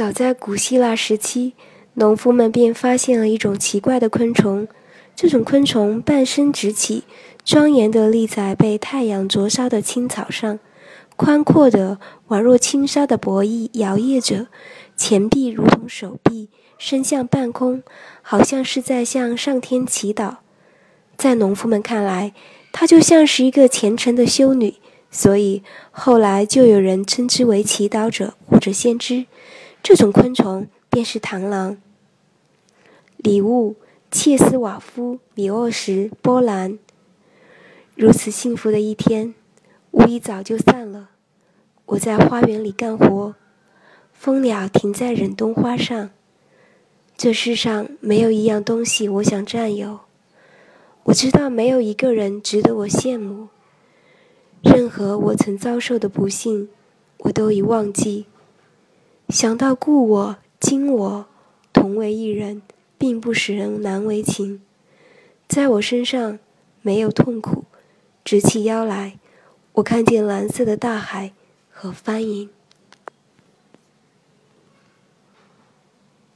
早在古希腊时期，农夫们便发现了一种奇怪的昆虫。这种昆虫半身直起，庄严地立在被太阳灼烧的青草上，宽阔的宛若轻纱的脖翼摇曳着，前臂如同手臂伸向半空，好像是在向上天祈祷。在农夫们看来，它就像是一个虔诚的修女，所以后来就有人称之为祈祷者或者先知。这种昆虫便是螳螂。礼物：切斯瓦夫·米沃什·波兰。如此幸福的一天，无疑早就散了。我在花园里干活，蜂鸟停在忍冬花上。这世上没有一样东西我想占有。我知道没有一个人值得我羡慕。任何我曾遭受的不幸，我都已忘记。想到故我、今我同为一人，并不使人难为情。在我身上没有痛苦。直起腰来，我看见蓝色的大海和帆影。